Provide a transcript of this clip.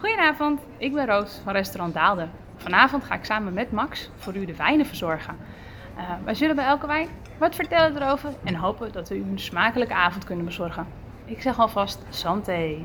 Goedenavond, ik ben Roos van restaurant Daalde. Vanavond ga ik samen met Max voor u de wijnen verzorgen. Uh, wij zullen bij elke wijn wat vertellen erover en hopen dat we u een smakelijke avond kunnen bezorgen. Ik zeg alvast santé.